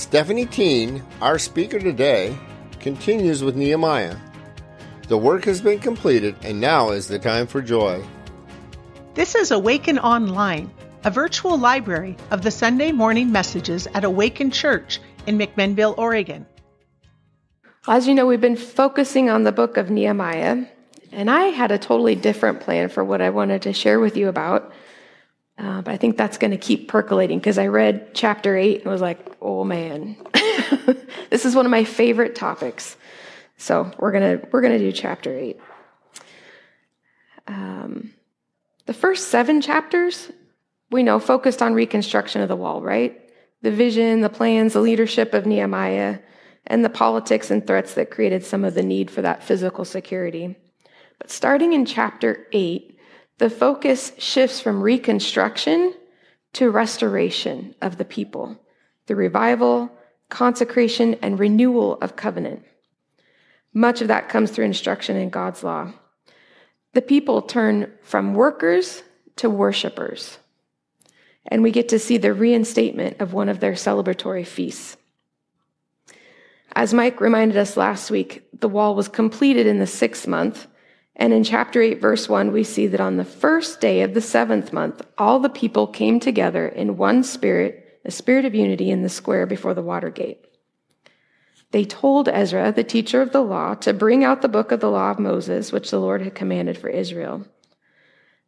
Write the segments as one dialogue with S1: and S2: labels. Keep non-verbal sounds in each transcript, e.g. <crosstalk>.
S1: Stephanie Teahn, our speaker today, continues with Nehemiah. The work has been completed, and now is the time for joy.
S2: This is Awaken Online, a virtual library of the Sunday morning messages at Awaken Church in McMinnville, Oregon.
S3: As you know, we've been focusing on the book of Nehemiah, and I had a totally different plan for what I wanted to share with you about. Uh, but I think that's going to keep percolating because I read chapter 8 and was like, oh man, <laughs> this is one of my favorite topics. So we're going to we're to do chapter 8. Um, the first seven chapters, we know, focused on reconstruction of the wall, right? The vision, the plans, the leadership of Nehemiah, and the politics and threats that created some of the need for that physical security. But starting in chapter 8, the focus shifts from reconstruction to restoration of the people, the revival, consecration, and renewal of covenant. Much of that comes through instruction in God's law. The people turn from workers to worshipers, and we get to see the reinstatement of one of their celebratory feasts. As Mike reminded us last week, the wall was completed in the sixth month, and in chapter 8, verse 1, we see that on the first day of the seventh month, all the people came together in one spirit, a spirit of unity in the square before the water gate. They told Ezra, the teacher of the law, to bring out the book of the law of Moses, which the Lord had commanded for Israel.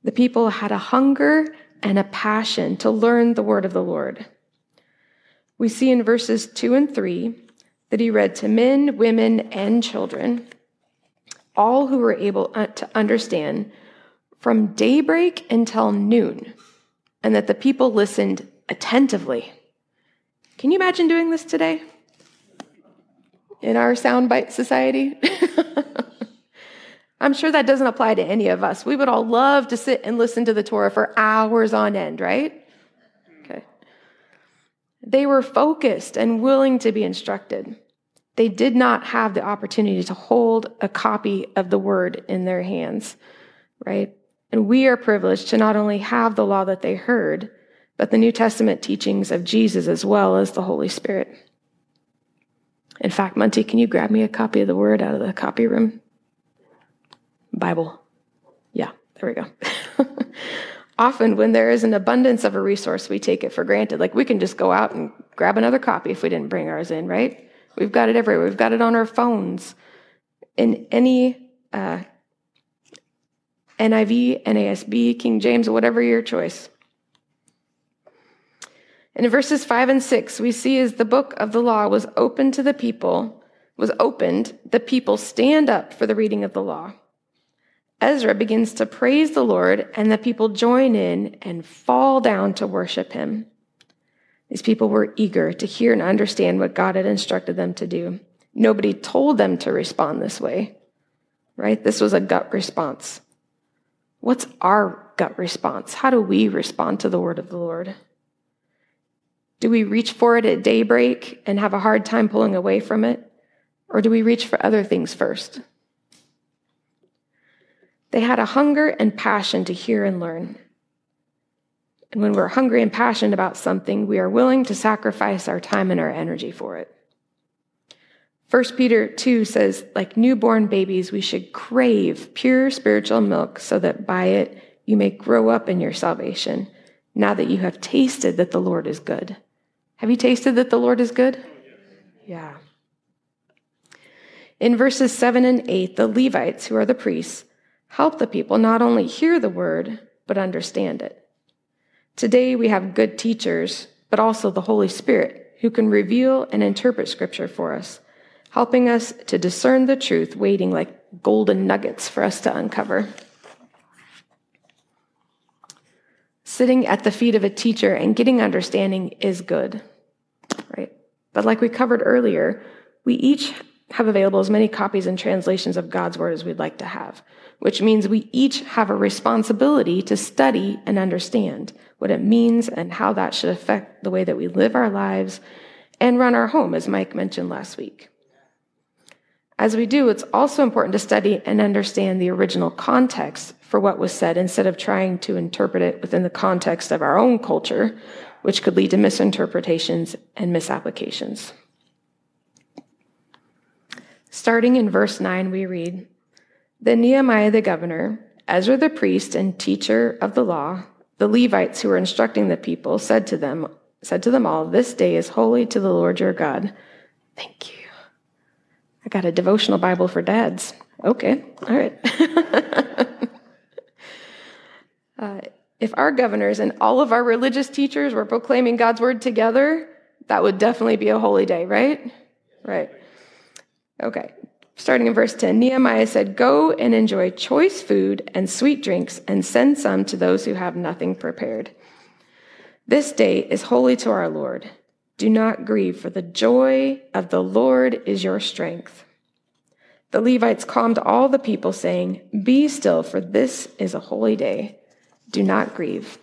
S3: The people had a hunger and a passion to learn the word of the Lord. We see in verses 2 and 3 that he read to men, women, and children all who were able uh, to understand from daybreak until noon, and that the people listened attentively. Can you imagine doing this today? In our soundbite society? <laughs> I'm sure that doesn't apply to any of us. We would all love to sit and listen to the Torah for hours on end, right? Okay. They were focused and willing to be instructed. They did not have the opportunity to hold a copy of the word in their hands, right? And we are privileged to not only have the law that they heard, but the New Testament teachings of Jesus as well as the Holy Spirit. In fact, Monty, can you grab me a copy of the word out of the copy room? Bible. Yeah, there we go. <laughs> Often, when there is an abundance of a resource, we take it for granted. Like we can just go out and grab another copy if we didn't bring ours in, right? We've got it everywhere. We've got it on our phones. In any uh, NIV, NASB, King James, whatever your choice. In verses 5 and 6, we see as the book of the law was opened to the people, was opened, the people stand up for the reading of the law. Ezra begins to praise the Lord, and the people join in and fall down to worship him. These people were eager to hear and understand what God had instructed them to do. Nobody told them to respond this way, right? This was a gut response. What's our gut response? How do we respond to the word of the Lord? Do we reach for it at daybreak and have a hard time pulling away from it? Or do we reach for other things first? They had a hunger and passion to hear and learn. And when we're hungry and passionate about something, we are willing to sacrifice our time and our energy for it. 1 Peter 2 says, like newborn babies, we should crave pure spiritual milk so that by it you may grow up in your salvation, now that you have tasted that the Lord is good. Have you tasted that the Lord is good? Yeah. In verses 7 and 8, the Levites, who are the priests, help the people not only hear the word, but understand it. Today we have good teachers, but also the Holy Spirit who can reveal and interpret Scripture for us, helping us to discern the truth, waiting like golden nuggets for us to uncover. Sitting at the feet of a teacher and getting understanding is good, right? But like we covered earlier, we each have available as many copies and translations of God's Word as we'd like to have, which means we each have a responsibility to study and understand what it means and how that should affect the way that we live our lives and run our home, as Mike mentioned last week. As we do, it's also important to study and understand the original context for what was said instead of trying to interpret it within the context of our own culture, which could lead to misinterpretations and misapplications. Starting in verse 9, we read Then Nehemiah the governor, Ezra the priest and teacher of the law, the Levites who were instructing the people, said to them, said to them all, This day is holy to the Lord your God. Thank you. I got a devotional Bible for dads. Okay, all right. <laughs> uh, if our governors and all of our religious teachers were proclaiming God's word together, that would definitely be a holy day, right? Right. Okay. Starting in verse 10, Nehemiah said, Go and enjoy choice food and sweet drinks, and send some to those who have nothing prepared. This day is holy to our Lord. Do not grieve, for the joy of the Lord is your strength. The Levites calmed all the people, saying, Be still, for this is a holy day. Do not grieve.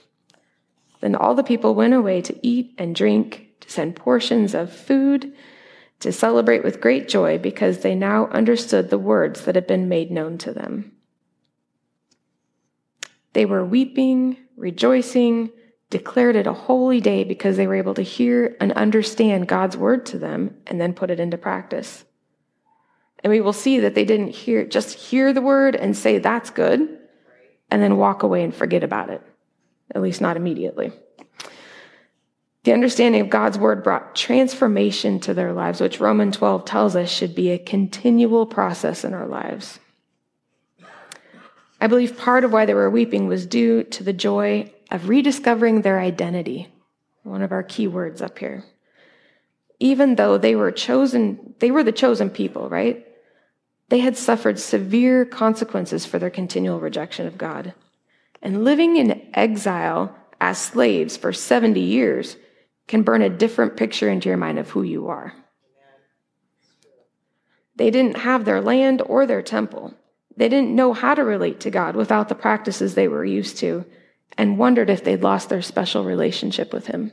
S3: Then all the people went away to eat and drink, to send portions of food, to celebrate with great joy, because they now understood the words that had been made known to them. They were weeping, rejoicing, declared it a holy day because they were able to hear and understand God's word to them and then put it into practice. And we will see that they didn't hear just hear the word and say that's good and then walk away and forget about it. At least not immediately. The understanding of God's word brought transformation to their lives, which Romans 12 tells us should be a continual process in our lives. I believe part of why they were weeping was due to the joy of rediscovering their identity, one of our key words up here. Even though they were chosen, they were the chosen people, right? They had suffered severe consequences for their continual rejection of God. And living in exile as slaves for 70 years can burn a different picture into your mind of who you are. They didn't have their land or their temple. They didn't know how to relate to God without the practices they were used to and wondered if they'd lost their special relationship with Him.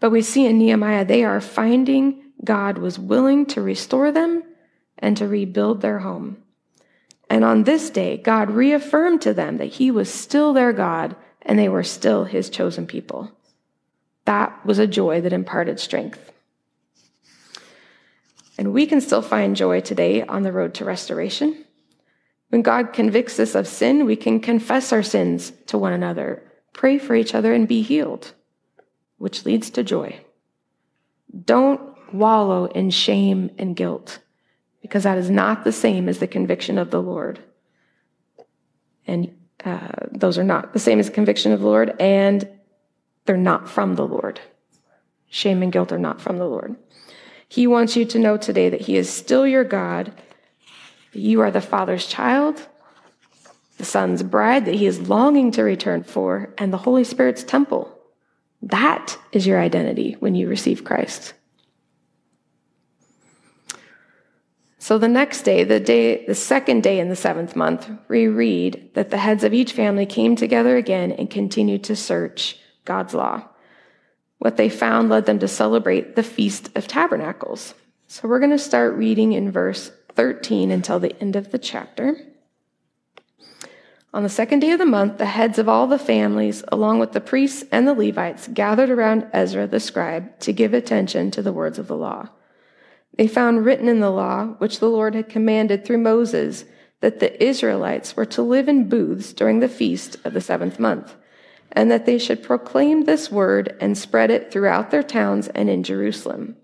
S3: But we see in Nehemiah, they are finding God was willing to restore them and to rebuild their home. And on this day, God reaffirmed to them that He was still their God and they were still His chosen people. That was a joy that imparted strength. And we can still find joy today on the road to restoration. When God convicts us of sin, we can confess our sins to one another, pray for each other, and be healed, which leads to joy. Don't wallow in shame and guilt, because that is not the same as the conviction of the Lord. And uh, those are not the same as the conviction of the Lord, and they're not from the Lord. Shame and guilt are not from the Lord. He wants you to know today that He is still your God that you are the Father's child, the Son's bride that He is longing to return for, and the Holy Spirit's temple. That is your identity when you receive Christ. So the next day, the day, the second day in the seventh month, we read that the heads of each family came together again and continued to search God's law. What they found led them to celebrate the Feast of Tabernacles. So we're going to start reading in verse 13 until the end of the chapter. On the second day of the month, the heads of all the families, along with the priests and the Levites, gathered around Ezra the scribe to give attention to the words of the law. They found written in the law, which the Lord had commanded through Moses, that the Israelites were to live in booths during the feast of the seventh month, and that they should proclaim this word and spread it throughout their towns and in Jerusalem.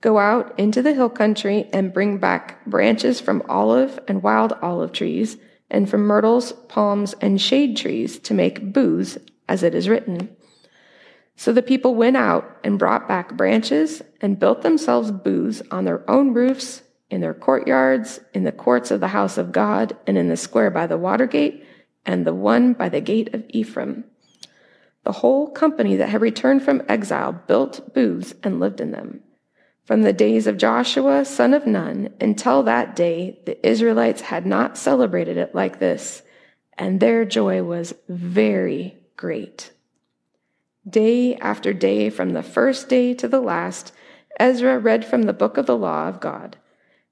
S3: Go out into the hill country and bring back branches from olive and wild olive trees, and from myrtles, palms, and shade trees to make booths, as it is written. So the people went out and brought back branches and built themselves booths on their own roofs, in their courtyards, in the courts of the house of God, and in the square by the water gate, and the one by the gate of Ephraim. The whole company that had returned from exile built booths and lived in them. From the days of Joshua, son of Nun, until that day, the Israelites had not celebrated it like this, and their joy was very great. Day after day, from the first day to the last, Ezra read from the book of the law of God.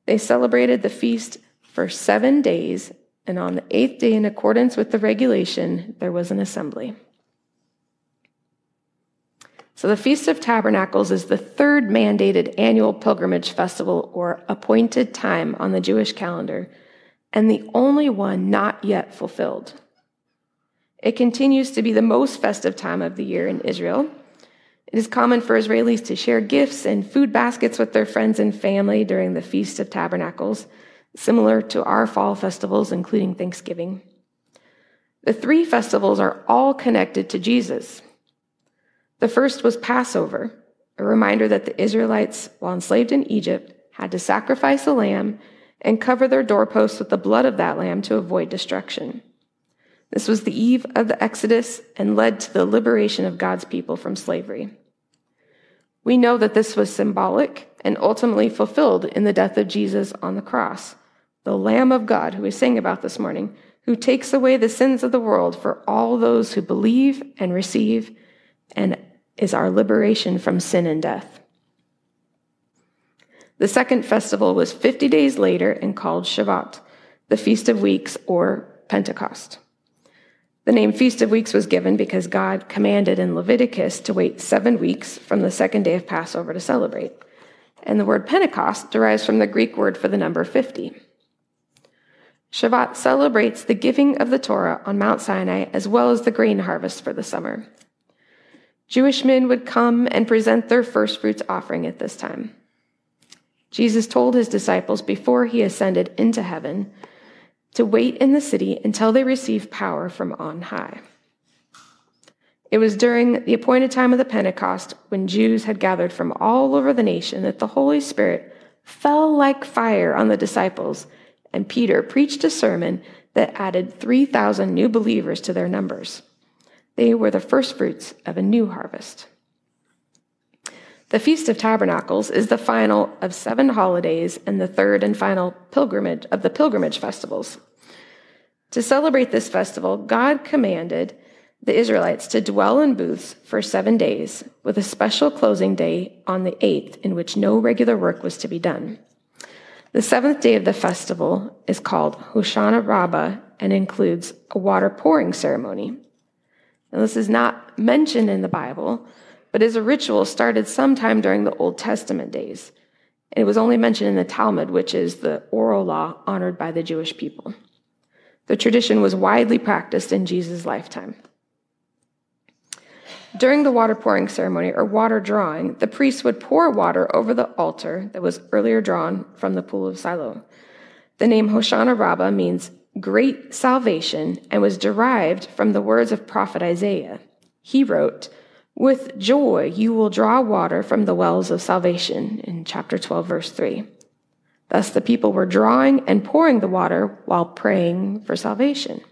S3: They celebrated the feast for seven days, and on the eighth day, in accordance with the regulation, there was an assembly. So the Feast of Tabernacles is the third mandated annual pilgrimage festival or appointed time on the Jewish calendar, and the only one not yet fulfilled. It continues to be the most festive time of the year in Israel. It is common for Israelis to share gifts and food baskets with their friends and family during the Feast of Tabernacles, similar to our fall festivals, including Thanksgiving. The three festivals are all connected to Jesus. The first was Passover, a reminder that the Israelites, while enslaved in Egypt, had to sacrifice a lamb and cover their doorposts with the blood of that lamb to avoid destruction. This was the eve of the Exodus and led to the liberation of God's people from slavery. We know that this was symbolic and ultimately fulfilled in the death of Jesus on the cross, the Lamb of God, who we sang about this morning, who takes away the sins of the world for all those who believe and receive, and is our liberation from sin and death. The second festival was 50 days later and called Shavuot, the Feast of Weeks or Pentecost. The name Feast of Weeks was given because God commanded in Leviticus to wait seven weeks from the second day of Passover to celebrate. And the word Pentecost derives from the Greek word for the number 50. Shavuot celebrates the giving of the Torah on Mount Sinai as well as the grain harvest for the summer. Jewish men would come and present their first fruits offering at this time. Jesus told his disciples before he ascended into heaven to wait in the city until they received power from on high. It was during the appointed time of the Pentecost, when Jews had gathered from all over the nation, that the Holy Spirit fell like fire on the disciples, and Peter preached a sermon that added 3,000 new believers to their numbers. They were the first fruits of a new harvest. The Feast of Tabernacles is the final of seven holidays and the third and final pilgrimage of the pilgrimage festivals. To celebrate this festival, God commanded the Israelites to dwell in booths for seven days, with a special closing day on the eighth, in which no regular work was to be done. The seventh day of the festival is called Hoshana Rabbah and includes a water pouring ceremony. Now, this is not mentioned in the Bible, but is a ritual started sometime during the Old Testament days. And It was only mentioned in the Talmud, which is the oral law honored by the Jewish people. The tradition was widely practiced in Jesus' lifetime. During the water pouring ceremony or water drawing, the priest would pour water over the altar that was earlier drawn from the pool of Siloam. The name Hoshana Rabbah means great salvation and was derived from the words of prophet Isaiah. He wrote, with joy you will draw water from the wells of salvation, in chapter 12, verse 3. Thus the people were drawing and pouring the water while praying for salvation.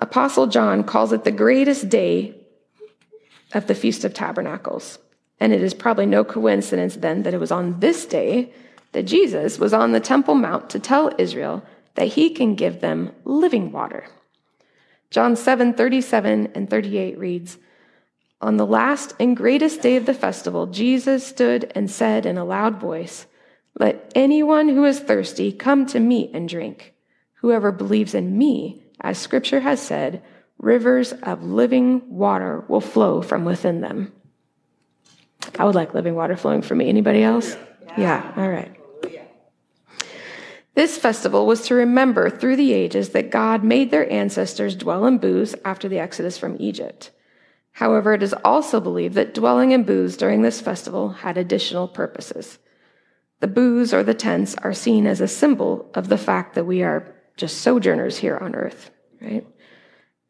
S3: Apostle John calls it the greatest day of the Feast of Tabernacles. And it is probably no coincidence then that it was on this day that Jesus was on the Temple Mount to tell Israel that he can give them living water. John 7 37 and 38 reads, On the last and greatest day of the festival, Jesus stood and said in a loud voice, Let anyone who is thirsty come to me and drink. Whoever believes in me, as scripture has said, rivers of living water will flow from within them. I would like living water flowing from me. Anybody else? Yeah, yeah. all right. This festival was to remember through the ages that God made their ancestors dwell in booths after the exodus from Egypt. However, it is also believed that dwelling in booths during this festival had additional purposes. The booths or the tents are seen as a symbol of the fact that we are just sojourners here on earth, right?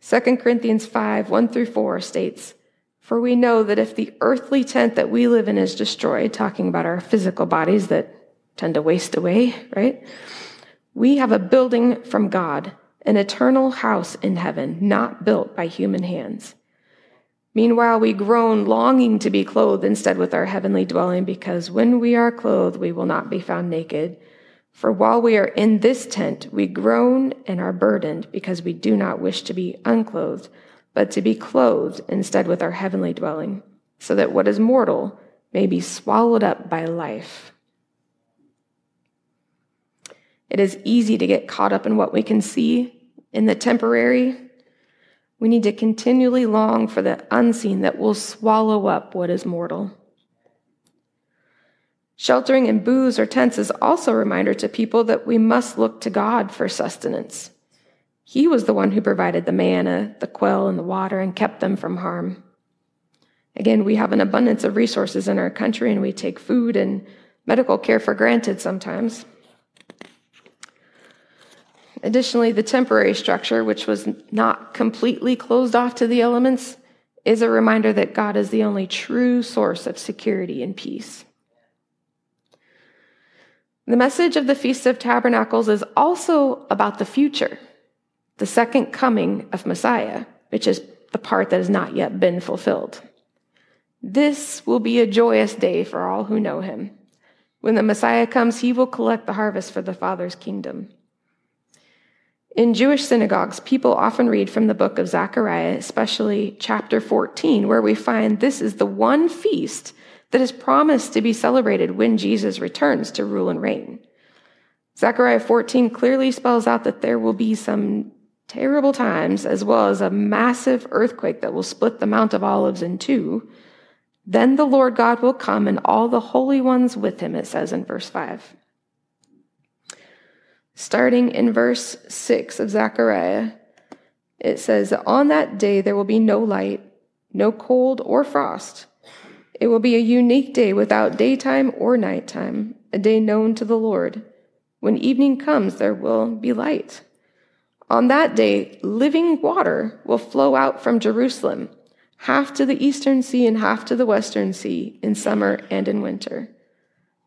S3: 2 Corinthians 5 1 through 4 states, For we know that if the earthly tent that we live in is destroyed, talking about our physical bodies that tend to waste away, right? We have a building from God, an eternal house in heaven, not built by human hands. Meanwhile, we groan, longing to be clothed instead with our heavenly dwelling, because when we are clothed, we will not be found naked. For while we are in this tent, we groan and are burdened, because we do not wish to be unclothed, but to be clothed instead with our heavenly dwelling, so that what is mortal may be swallowed up by life. It is easy to get caught up in what we can see, in the temporary. We need to continually long for the unseen that will swallow up what is mortal. Sheltering in booths or tents is also a reminder to people that we must look to God for sustenance. He was the one who provided the manna, the quail, and the water and kept them from harm. Again, we have an abundance of resources in our country and we take food and medical care for granted sometimes. Additionally, the temporary structure, which was not completely closed off to the elements, is a reminder that God is the only true source of security and peace. The message of the Feast of Tabernacles is also about the future, the second coming of Messiah, which is the part that has not yet been fulfilled. This will be a joyous day for all who know him. When the Messiah comes, he will collect the harvest for the Father's kingdom. In Jewish synagogues, people often read from the book of Zechariah, especially chapter 14, where we find this is the one feast that is promised to be celebrated when Jesus returns to rule and reign. Zechariah 14 clearly spells out that there will be some terrible times, as well as a massive earthquake that will split the Mount of Olives in two then the Lord God will come and all the holy ones with him, it says in verse 5. Starting in verse 6 of Zechariah, it says, On that day there will be no light, no cold or frost. It will be a unique day without daytime or nighttime, a day known to the Lord. When evening comes, there will be light. On that day, living water will flow out from Jerusalem half to the eastern sea and half to the western sea, in summer and in winter.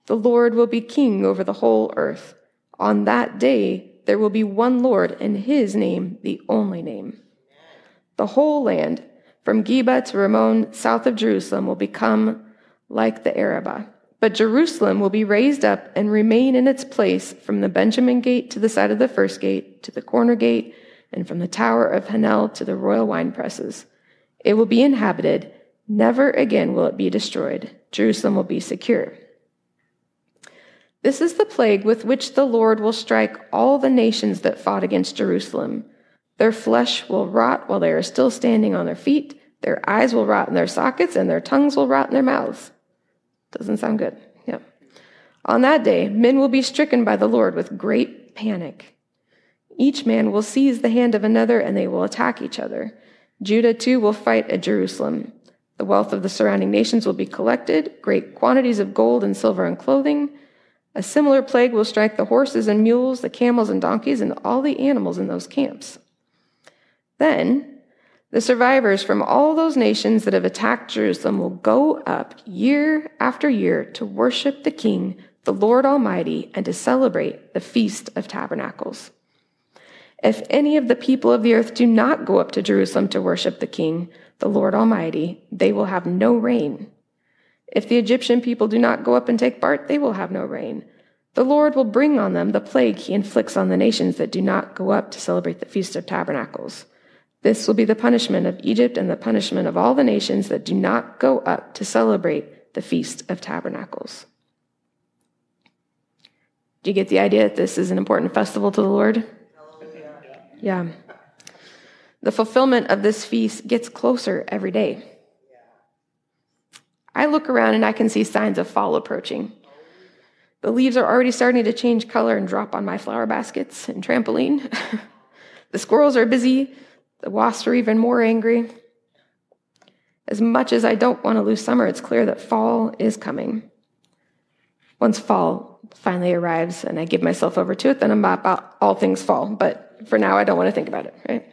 S3: The Lord will be king over the whole earth. On that day, there will be one Lord, and his name the only name. The whole land, from Geba to Rimmon, south of Jerusalem, will become like the Arabah. But Jerusalem will be raised up and remain in its place from the Benjamin gate to the side of the first gate, to the corner gate, and from the tower of Hanel to the royal wine presses. It will be inhabited. Never again will it be destroyed. Jerusalem will be secure. This is the plague with which the Lord will strike all the nations that fought against Jerusalem. Their flesh will rot while they are still standing on their feet. Their eyes will rot in their sockets, and their tongues will rot in their mouths. Doesn't sound good. Yeah. On that day, men will be stricken by the Lord with great panic. Each man will seize the hand of another, and they will attack each other. Judah too will fight at Jerusalem. The wealth of the surrounding nations will be collected, great quantities of gold and silver and clothing. A similar plague will strike the horses and mules, the camels and donkeys, and all the animals in those camps. Then the survivors from all those nations that have attacked Jerusalem will go up year after year to worship the King, the Lord Almighty, and to celebrate the Feast of Tabernacles. If any of the people of the earth do not go up to Jerusalem to worship the King, the Lord Almighty, they will have no rain. If the Egyptian people do not go up and take part, they will have no rain. The Lord will bring on them the plague he inflicts on the nations that do not go up to celebrate the Feast of Tabernacles. This will be the punishment of Egypt and the punishment of all the nations that do not go up to celebrate the Feast of Tabernacles. Do you get the idea that this is an important festival to the Lord? Yeah. The fulfillment of this feast gets closer every day. I look around and I can see signs of fall approaching. The leaves are already starting to change color and drop on my flower baskets and trampoline. <laughs> the squirrels are busy. The wasps are even more angry. As much as I don't want to lose summer, it's clear that fall is coming. Once fall finally arrives and I give myself over to it, then I'm about all things fall. But for now, I don't want to think about it, right?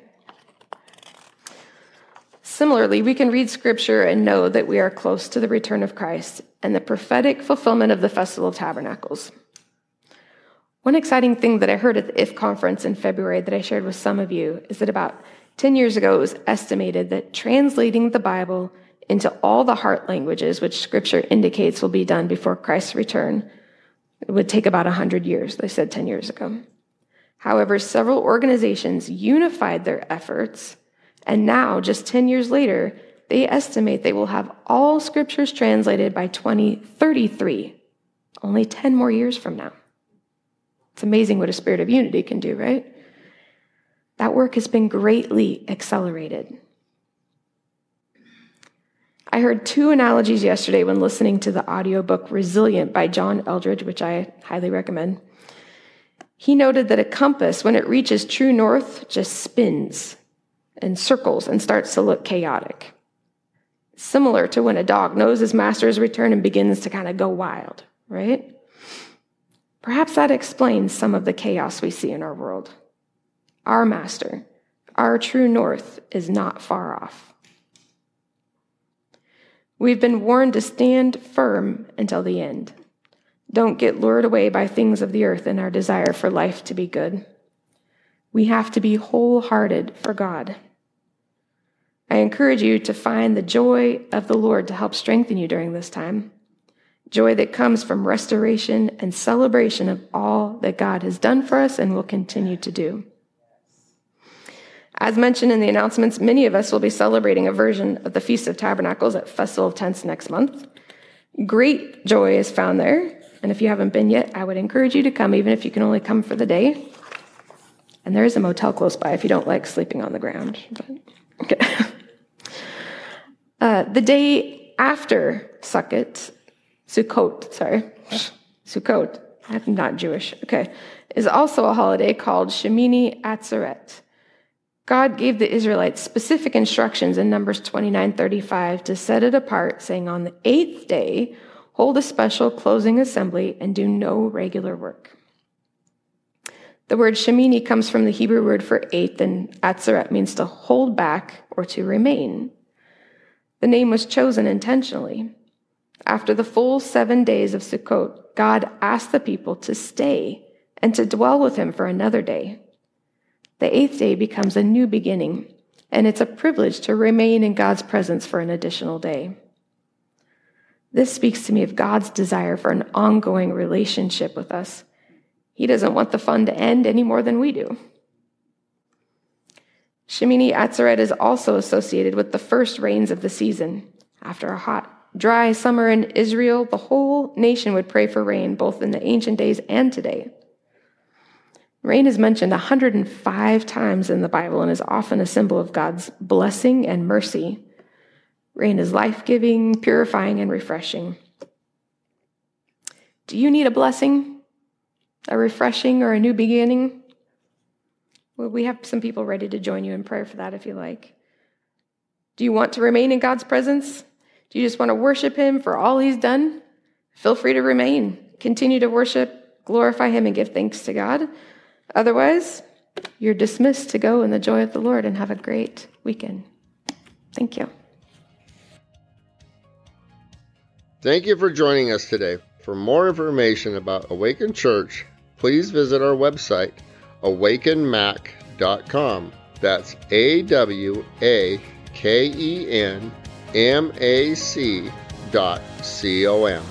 S3: Similarly, we can read scripture and know that we are close to the return of Christ and the prophetic fulfillment of the Festival of Tabernacles. One exciting thing that I heard at the IF conference in February that I shared with some of you is that about 10 years ago, it was estimated that translating the Bible into all the heart languages, which scripture indicates will be done before Christ's return, would take about 100 years, they said 10 years ago. However, several organizations unified their efforts, and now, just 10 years later, they estimate they will have all scriptures translated by 2033, only 10 more years from now. It's amazing what a spirit of unity can do, right? That work has been greatly accelerated. I heard two analogies yesterday when listening to the audiobook Resilient by John Eldredge, which I highly recommend. He noted that a compass, when it reaches true north, just spins and circles and starts to look chaotic. Similar to when a dog knows his master's return and begins to kind of go wild, right? Perhaps that explains some of the chaos we see in our world. Our master, our true north, is not far off. We've been warned to stand firm until the end. Don't get lured away by things of the earth and our desire for life to be good. We have to be wholehearted for God. I encourage you to find the joy of the Lord to help strengthen you during this time. Joy that comes from restoration and celebration of all that God has done for us and will continue to do. As mentioned in the announcements, many of us will be celebrating a version of the Feast of Tabernacles at Festival of Tents next month. Great joy is found there, and if you haven't been yet, I would encourage you to come, even if you can only come for the day. And there is a motel close by if you don't like sleeping on the ground. But, okay. <laughs> uh, the day after Sukkot, Sukkot, sorry, Sukkot, I'm not Jewish, okay, is also a holiday called Shemini Atzeret. God gave the Israelites specific instructions in Numbers 29:35 to set it apart, saying, On the eighth day, hold a special closing assembly, and do no regular work. The word Shemini comes from the Hebrew word for eighth, and Atzeret means to hold back or to remain. The name was chosen intentionally. After the full seven days of Sukkot, God asked the people to stay and to dwell with him for another day. The eighth day becomes a new beginning, and it's a privilege to remain in God's presence for an additional day. This speaks to me of God's desire for an ongoing relationship with us. He doesn't want the fun to end any more than we do. Shemini Atzeret is also associated with the first rains of the season. After a hot, dry summer in Israel, the whole nation would pray for rain, both in the ancient days and today. Rain is mentioned 105 times in the Bible and is often a symbol of God's blessing and mercy. Rain is life giving, purifying, and refreshing. Do you need a blessing, a refreshing, or a new beginning? Well, we have some people ready to join you in prayer for that if you like. Do you want to remain in God's presence? Do you just want to worship Him for all He's done? Feel free to remain. Continue to worship, glorify Him, and give thanks to God. Otherwise, you're dismissed to go in the joy of the Lord and have a great weekend. Thank you.
S1: Thank you for joining us today. For more information about Awakened Church, please visit our website, awakenmac.com. That's A W A K E N M A C dot C O M.